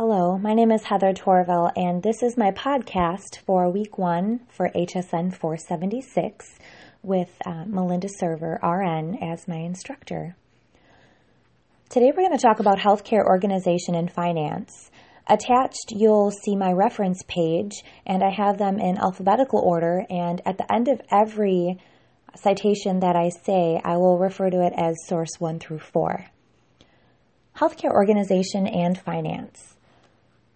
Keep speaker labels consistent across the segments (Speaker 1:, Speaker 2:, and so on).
Speaker 1: Hello, my name is Heather Torville, and this is my podcast for week one for HSN 476 with uh, Melinda Server, RN, as my instructor. Today we're going to talk about healthcare organization and finance. Attached, you'll see my reference page, and I have them in alphabetical order, and at the end of every citation that I say, I will refer to it as source one through four. Healthcare organization and finance.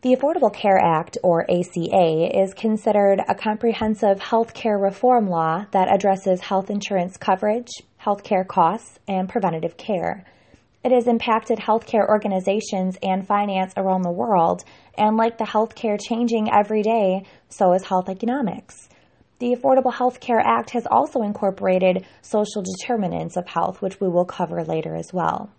Speaker 1: The Affordable Care Act, or ACA, is considered a comprehensive health care reform law that addresses health insurance coverage, health care costs, and preventative care. It has impacted healthcare organizations and finance around the world, and like the healthcare changing every day, so is health economics. The Affordable Health Care Act has also incorporated social determinants of health, which we will cover later as well.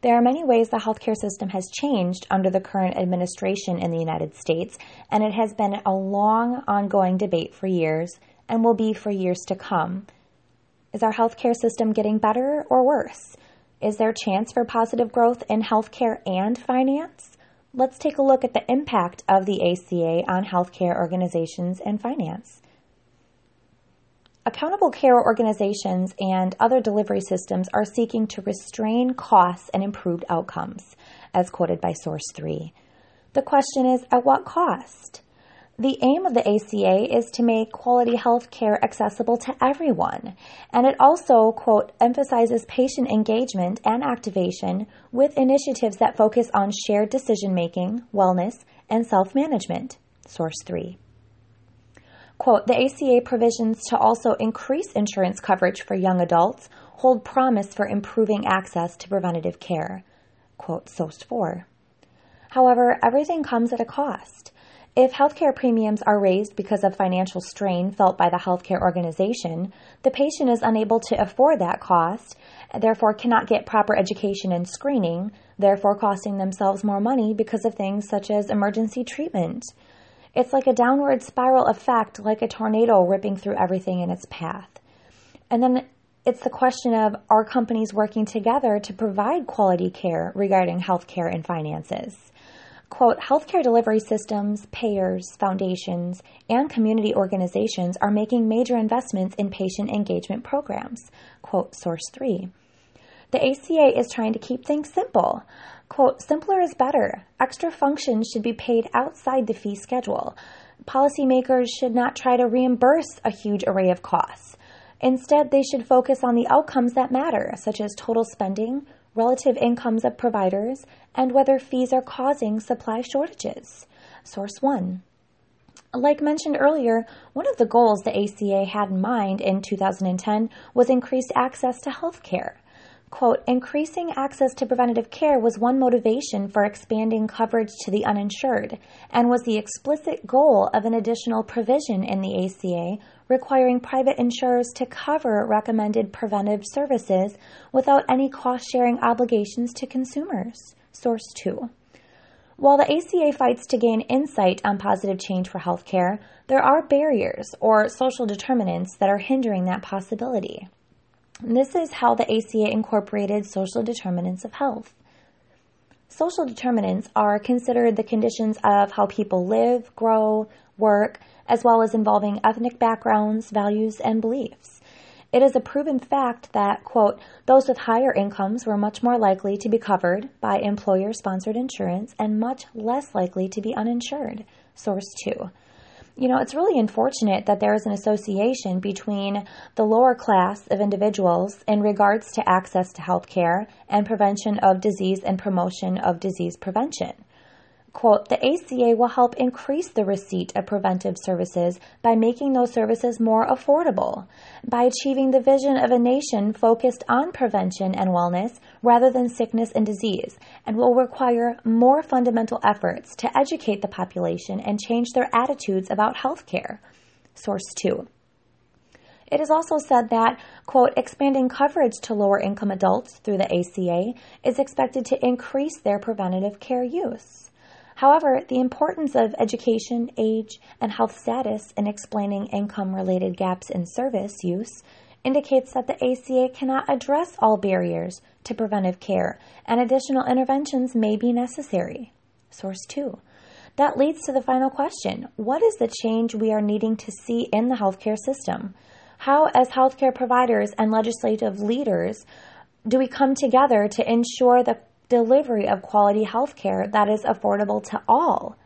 Speaker 1: There are many ways the healthcare system has changed under the current administration in the United States, and it has been a long, ongoing debate for years and will be for years to come. Is our healthcare system getting better or worse? Is there a chance for positive growth in healthcare and finance? Let's take a look at the impact of the ACA on healthcare organizations and finance. Accountable care organizations and other delivery systems are seeking to restrain costs and improve outcomes, as quoted by Source 3. The question is at what cost? The aim of the ACA is to make quality health care accessible to everyone, and it also, quote, emphasizes patient engagement and activation with initiatives that focus on shared decision making, wellness, and self management. Source 3. Quote, the ACA provisions to also increase insurance coverage for young adults hold promise for improving access to preventative care. Quote, SOST 4. However, everything comes at a cost. If healthcare premiums are raised because of financial strain felt by the healthcare organization, the patient is unable to afford that cost, therefore cannot get proper education and screening, therefore costing themselves more money because of things such as emergency treatment. It's like a downward spiral effect, like a tornado ripping through everything in its path. And then it's the question of are companies working together to provide quality care regarding healthcare and finances? Quote, healthcare delivery systems, payers, foundations, and community organizations are making major investments in patient engagement programs. Quote, source three. The ACA is trying to keep things simple. Quote, simpler is better. Extra functions should be paid outside the fee schedule. Policymakers should not try to reimburse a huge array of costs. Instead, they should focus on the outcomes that matter, such as total spending, relative incomes of providers, and whether fees are causing supply shortages. Source 1. Like mentioned earlier, one of the goals the ACA had in mind in 2010 was increased access to health care. Quote, increasing access to preventative care was one motivation for expanding coverage to the uninsured and was the explicit goal of an additional provision in the ACA requiring private insurers to cover recommended preventive services without any cost sharing obligations to consumers. Source 2. While the ACA fights to gain insight on positive change for healthcare, there are barriers or social determinants that are hindering that possibility. This is how the ACA incorporated social determinants of health. Social determinants are considered the conditions of how people live, grow, work, as well as involving ethnic backgrounds, values, and beliefs. It is a proven fact that, quote, those with higher incomes were much more likely to be covered by employer sponsored insurance and much less likely to be uninsured. Source 2 you know, it's really unfortunate that there is an association between the lower class of individuals in regards to access to health care and prevention of disease and promotion of disease prevention quote, the ACA will help increase the receipt of preventive services by making those services more affordable, by achieving the vision of a nation focused on prevention and wellness rather than sickness and disease, and will require more fundamental efforts to educate the population and change their attitudes about health care. Source 2. It is also said that, quote, expanding coverage to lower income adults through the ACA is expected to increase their preventative care use. However, the importance of education, age, and health status in explaining income related gaps in service use indicates that the ACA cannot address all barriers to preventive care and additional interventions may be necessary. Source 2. That leads to the final question What is the change we are needing to see in the healthcare system? How, as healthcare providers and legislative leaders, do we come together to ensure the delivery of quality healthcare that is affordable to all?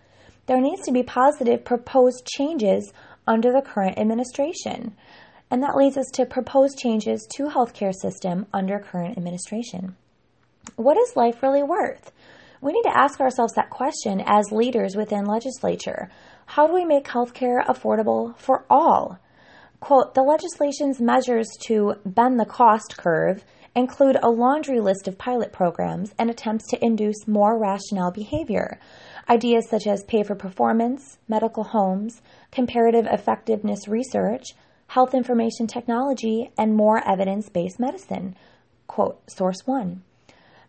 Speaker 1: There needs to be positive proposed changes under the current administration. And that leads us to proposed changes to healthcare system under current administration. What is life really worth? We need to ask ourselves that question as leaders within legislature. How do we make healthcare affordable for all? Quote, the legislation's measures to bend the cost curve include a laundry list of pilot programs and attempts to induce more rational behavior. Ideas such as pay for performance, medical homes, comparative effectiveness research, health information technology, and more evidence based medicine. Quote, source one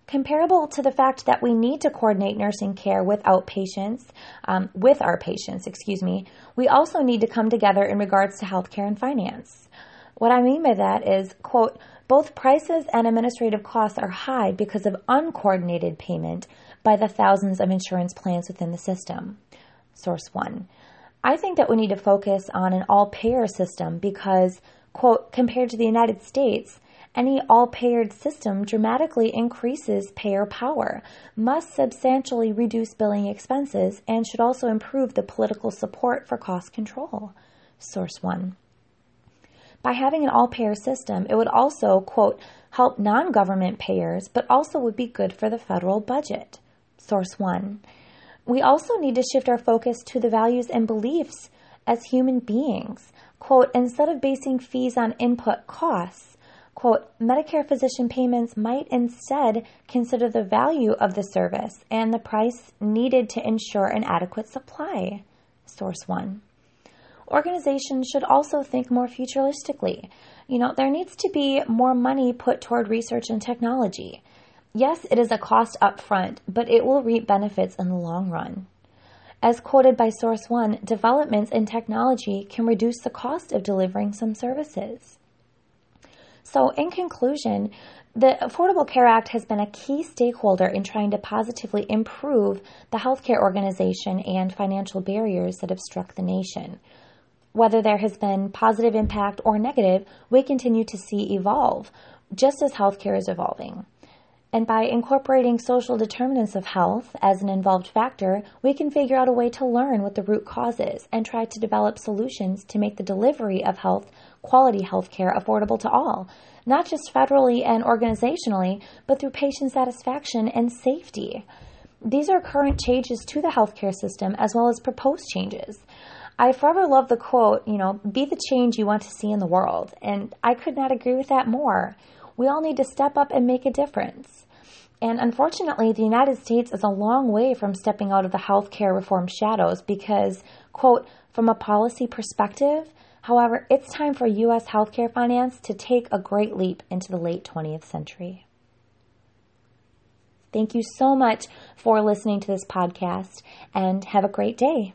Speaker 1: comparable to the fact that we need to coordinate nursing care with outpatients, um, with our patients, excuse me, we also need to come together in regards to healthcare and finance. What I mean by that is, quote, both prices and administrative costs are high because of uncoordinated payment by the thousands of insurance plans within the system. Source one. I think that we need to focus on an all payer system because, quote, compared to the United States, any all payer system dramatically increases payer power, must substantially reduce billing expenses, and should also improve the political support for cost control. Source 1. By having an all payer system, it would also, quote, help non government payers, but also would be good for the federal budget. Source 1. We also need to shift our focus to the values and beliefs as human beings. Quote, instead of basing fees on input costs, quote, Medicare physician payments might instead consider the value of the service and the price needed to ensure an adequate supply. Source one. Organizations should also think more futuristically. You know, there needs to be more money put toward research and technology. Yes, it is a cost up front, but it will reap benefits in the long run. As quoted by Source One, developments in technology can reduce the cost of delivering some services. So, in conclusion, the Affordable Care Act has been a key stakeholder in trying to positively improve the healthcare organization and financial barriers that have struck the nation. Whether there has been positive impact or negative, we continue to see evolve, just as healthcare is evolving. And by incorporating social determinants of health as an involved factor, we can figure out a way to learn what the root cause is and try to develop solutions to make the delivery of health, quality health care affordable to all, not just federally and organizationally, but through patient satisfaction and safety. These are current changes to the healthcare system as well as proposed changes. I forever love the quote, you know, be the change you want to see in the world. And I could not agree with that more. We all need to step up and make a difference. And unfortunately, the United States is a long way from stepping out of the healthcare reform shadows because, quote, from a policy perspective, however, it's time for U.S. healthcare finance to take a great leap into the late 20th century. Thank you so much for listening to this podcast and have a great day.